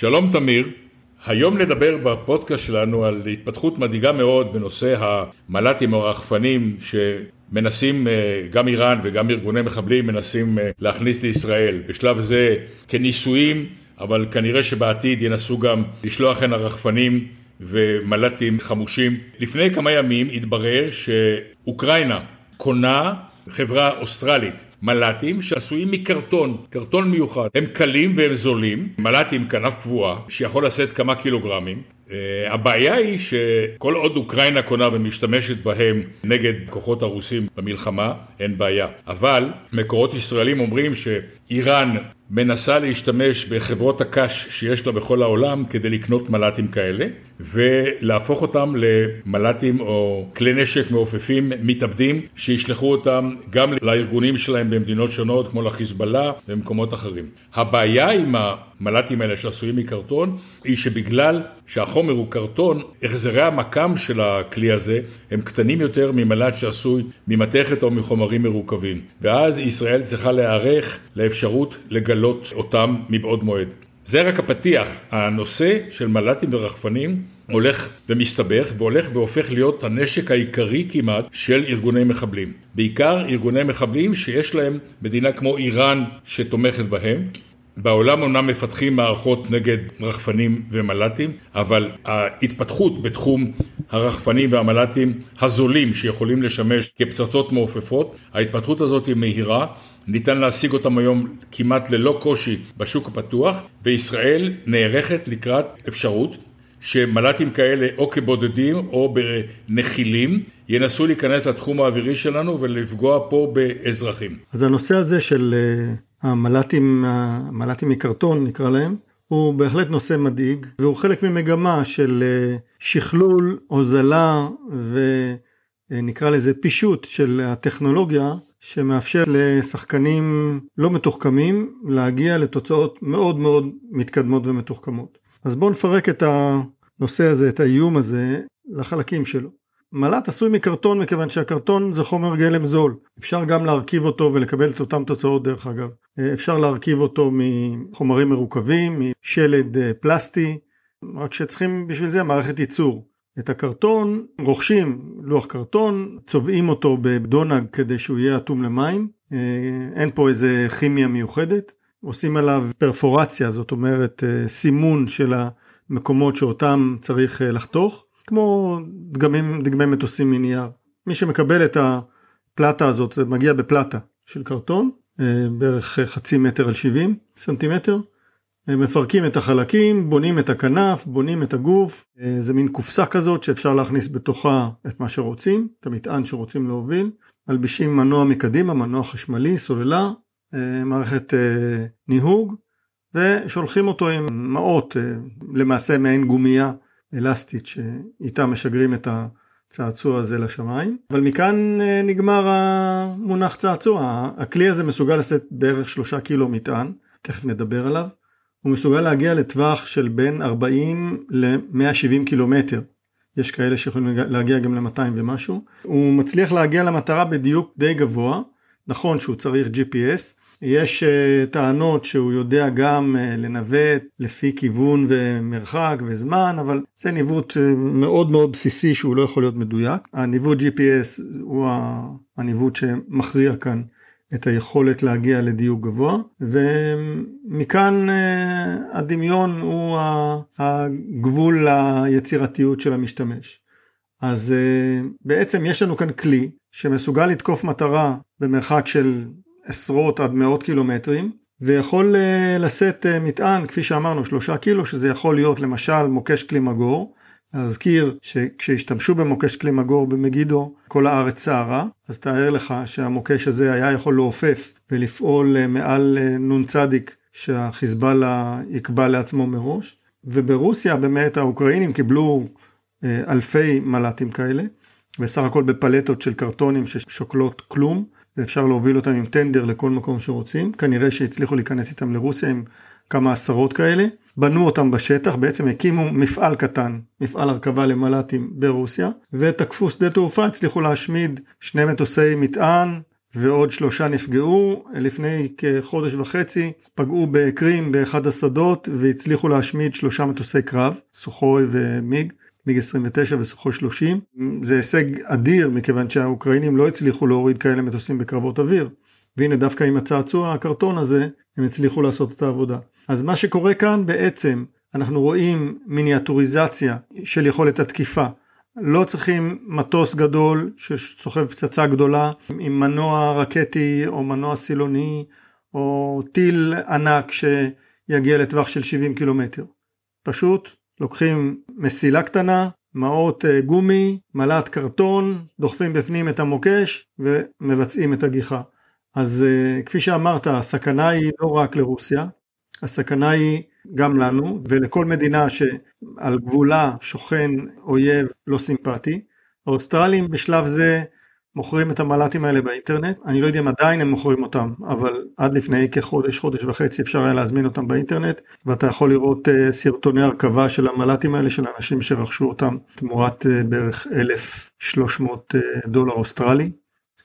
שלום תמיר, היום נדבר בפודקאסט שלנו על התפתחות מדאיגה מאוד בנושא המל"טים או הרחפנים שמנסים אה, גם איראן וגם ארגוני מחבלים מנסים אה, להכניס לישראל. בשלב זה כניסויים, אבל כנראה שבעתיד ינסו גם לשלוח הנה רחפנים ומל"טים חמושים. לפני כמה ימים התברר שאוקראינה קונה חברה אוסטרלית, מל"טים שעשויים מקרטון, קרטון מיוחד. הם קלים והם זולים, מל"טים כנף קבועה, שיכול לשאת כמה קילוגרמים. Uh, הבעיה היא שכל עוד אוקראינה קונה ומשתמשת בהם נגד כוחות הרוסים במלחמה, אין בעיה. אבל מקורות ישראלים אומרים שאיראן מנסה להשתמש בחברות הקש שיש לה בכל העולם כדי לקנות מל"טים כאלה ולהפוך אותם למל"טים או כלי נשק מעופפים מתאבדים שישלחו אותם גם לארגונים שלהם במדינות שונות כמו לחיזבאללה ומקומות אחרים. הבעיה עם המל"טים האלה שעשויים מקרטון היא שבגלל שהחומר הוא קרטון, החזרי המקם של הכלי הזה הם קטנים יותר ממל"ט שעשוי ממתכת או מחומרים מרוכבים ואז ישראל צריכה להיערך לאפשרות לגלות לגלות אותם מבעוד מועד. זה רק הפתיח, הנושא של מל"טים ורחפנים הולך ומסתבך והולך והופך להיות הנשק העיקרי כמעט של ארגוני מחבלים. בעיקר ארגוני מחבלים שיש להם מדינה כמו איראן שתומכת בהם. בעולם אומנם מפתחים מערכות נגד רחפנים ומל"טים, אבל ההתפתחות בתחום הרחפנים והמל"טים הזולים שיכולים לשמש כפצצות מעופפות, ההתפתחות הזאת היא מהירה ניתן להשיג אותם היום כמעט ללא קושי בשוק הפתוח, וישראל נערכת לקראת אפשרות שמל"טים כאלה או כבודדים או בנחילים ינסו להיכנס לתחום האווירי שלנו ולפגוע פה באזרחים. אז הנושא הזה של אה, המל"טים, המל"טים מקרטון נקרא להם, הוא בהחלט נושא מדאיג והוא חלק ממגמה של אה, שכלול, הוזלה ונקרא לזה פישוט של הטכנולוגיה שמאפשר לשחקנים לא מתוחכמים להגיע לתוצאות מאוד מאוד מתקדמות ומתוחכמות. אז בואו נפרק את הנושא הזה, את האיום הזה, לחלקים שלו. מל"ט עשוי מקרטון מכיוון שהקרטון זה חומר גלם זול. אפשר גם להרכיב אותו ולקבל את אותן תוצאות דרך אגב. אפשר להרכיב אותו מחומרים מרוכבים, משלד אה, פלסטי, רק שצריכים בשביל זה מערכת ייצור. את הקרטון, רוכשים לוח קרטון, צובעים אותו בדונג כדי שהוא יהיה אטום למים, אה, אין פה איזה כימיה מיוחדת, עושים עליו פרפורציה, זאת אומרת אה, סימון של המקומות שאותם צריך אה, לחתוך, כמו דגמים, דגמי מטוסים מנייר. מי שמקבל את הפלטה הזאת, זה מגיע בפלטה של קרטון, בערך חצי מטר על 70 סנטימטר, מפרקים את החלקים, בונים את הכנף, בונים את הגוף, אה, זה מין קופסה כזאת שאפשר להכניס בתוכה את מה שרוצים, את המטען שרוצים להוביל, מלבישים מנוע מקדימה, מנוע חשמלי, סוללה, אה, מערכת אה, ניהוג, ושולחים אותו עם מעות, למעשה מעין גומייה אלסטית שאיתה משגרים את הצעצוע הזה לשמיים. אבל מכאן נגמר המונח צעצוע, הכלי הזה מסוגל לשאת בערך שלושה קילו מטען, תכף נדבר עליו. הוא מסוגל להגיע לטווח של בין 40 ל-170 קילומטר. יש כאלה שיכולים להגיע גם ל-200 ומשהו. הוא מצליח להגיע למטרה בדיוק די גבוה. נכון שהוא צריך GPS. יש uh, טענות שהוא יודע גם uh, לנווט לפי כיוון ומרחק וזמן, אבל זה ניווט uh, מאוד מאוד בסיסי שהוא לא יכול להיות מדויק. הניווט GPS הוא הניווט שמכריע כאן את היכולת להגיע לדיוק גבוה, ומכאן אה, הדמיון הוא הגבול ליצירתיות של המשתמש. אז אה, בעצם יש לנו כאן כלי שמסוגל לתקוף מטרה במרחק של עשרות עד מאות קילומטרים, ויכול אה, לשאת מטען, כפי שאמרנו, שלושה קילו, שזה יכול להיות למשל מוקש כלי מגור, להזכיר שכשהשתמשו במוקש כלי מגור במגידו, כל הארץ סערה, אז תאר לך שהמוקש הזה היה יכול לעופף ולפעול אה, מעל אה, נ"צ שהחיזבאללה יקבע לעצמו מראש. וברוסיה באמת האוקראינים קיבלו אה, אלפי מל"טים כאלה, בסך הכל בפלטות של קרטונים ששוקלות כלום, ואפשר להוביל אותם עם טנדר לכל מקום שרוצים. כנראה שהצליחו להיכנס איתם לרוסיה עם כמה עשרות כאלה. בנו אותם בשטח, בעצם הקימו מפעל קטן, מפעל הרכבה למל"טים ברוסיה, ותקפו שדה תעופה, הצליחו להשמיד שני מטוסי מטען, ועוד שלושה נפגעו. לפני כחודש וחצי פגעו בקרים באחד השדות והצליחו להשמיד שלושה מטוסי קרב, סוחוי ומיג. מיג 29 וסוחוי 30. זה הישג אדיר מכיוון שהאוקראינים לא הצליחו להוריד כאלה מטוסים בקרבות אוויר. והנה דווקא עם הצעצוע הקרטון הזה הם הצליחו לעשות את העבודה. אז מה שקורה כאן בעצם אנחנו רואים מיניאטוריזציה של יכולת התקיפה. לא צריכים מטוס גדול שסוחב פצצה גדולה עם מנוע רקטי או מנוע סילוני או טיל ענק שיגיע לטווח של 70 קילומטר. פשוט לוקחים מסילה קטנה, מעות אה, גומי, מל"ט קרטון, דוחפים בפנים את המוקש ומבצעים את הגיחה. אז אה, כפי שאמרת, הסכנה היא לא רק לרוסיה, הסכנה היא גם לנו ולכל מדינה שעל גבולה שוכן אויב לא סימפטי. האוסטרלים בשלב זה מוכרים את המל"טים האלה באינטרנט, אני לא יודע אם עדיין הם מוכרים אותם, אבל עד לפני כחודש, חודש וחצי אפשר היה להזמין אותם באינטרנט, ואתה יכול לראות uh, סרטוני הרכבה של המל"טים האלה של אנשים שרכשו אותם תמורת uh, בערך 1,300 uh, דולר אוסטרלי,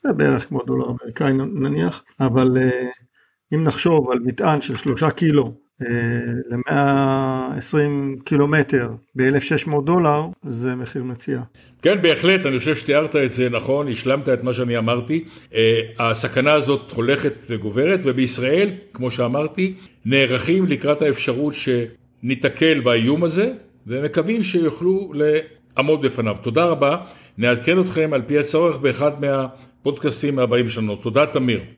זה בערך כמו דולר אמריקאי נניח, אבל uh, אם נחשוב על מטען של שלושה קילו ל-120 קילומטר ב-1,600 דולר, זה מחיר מציאה. כן, בהחלט, אני חושב שתיארת את זה נכון, השלמת את מה שאני אמרתי. אה, הסכנה הזאת הולכת וגוברת, ובישראל, כמו שאמרתי, נערכים לקראת האפשרות שניתקל באיום הזה, ומקווים שיוכלו לעמוד בפניו. תודה רבה, נעדכן אתכם על פי הצורך באחד מהפודקאסטים הבאים שלנו. תודה, תמיר.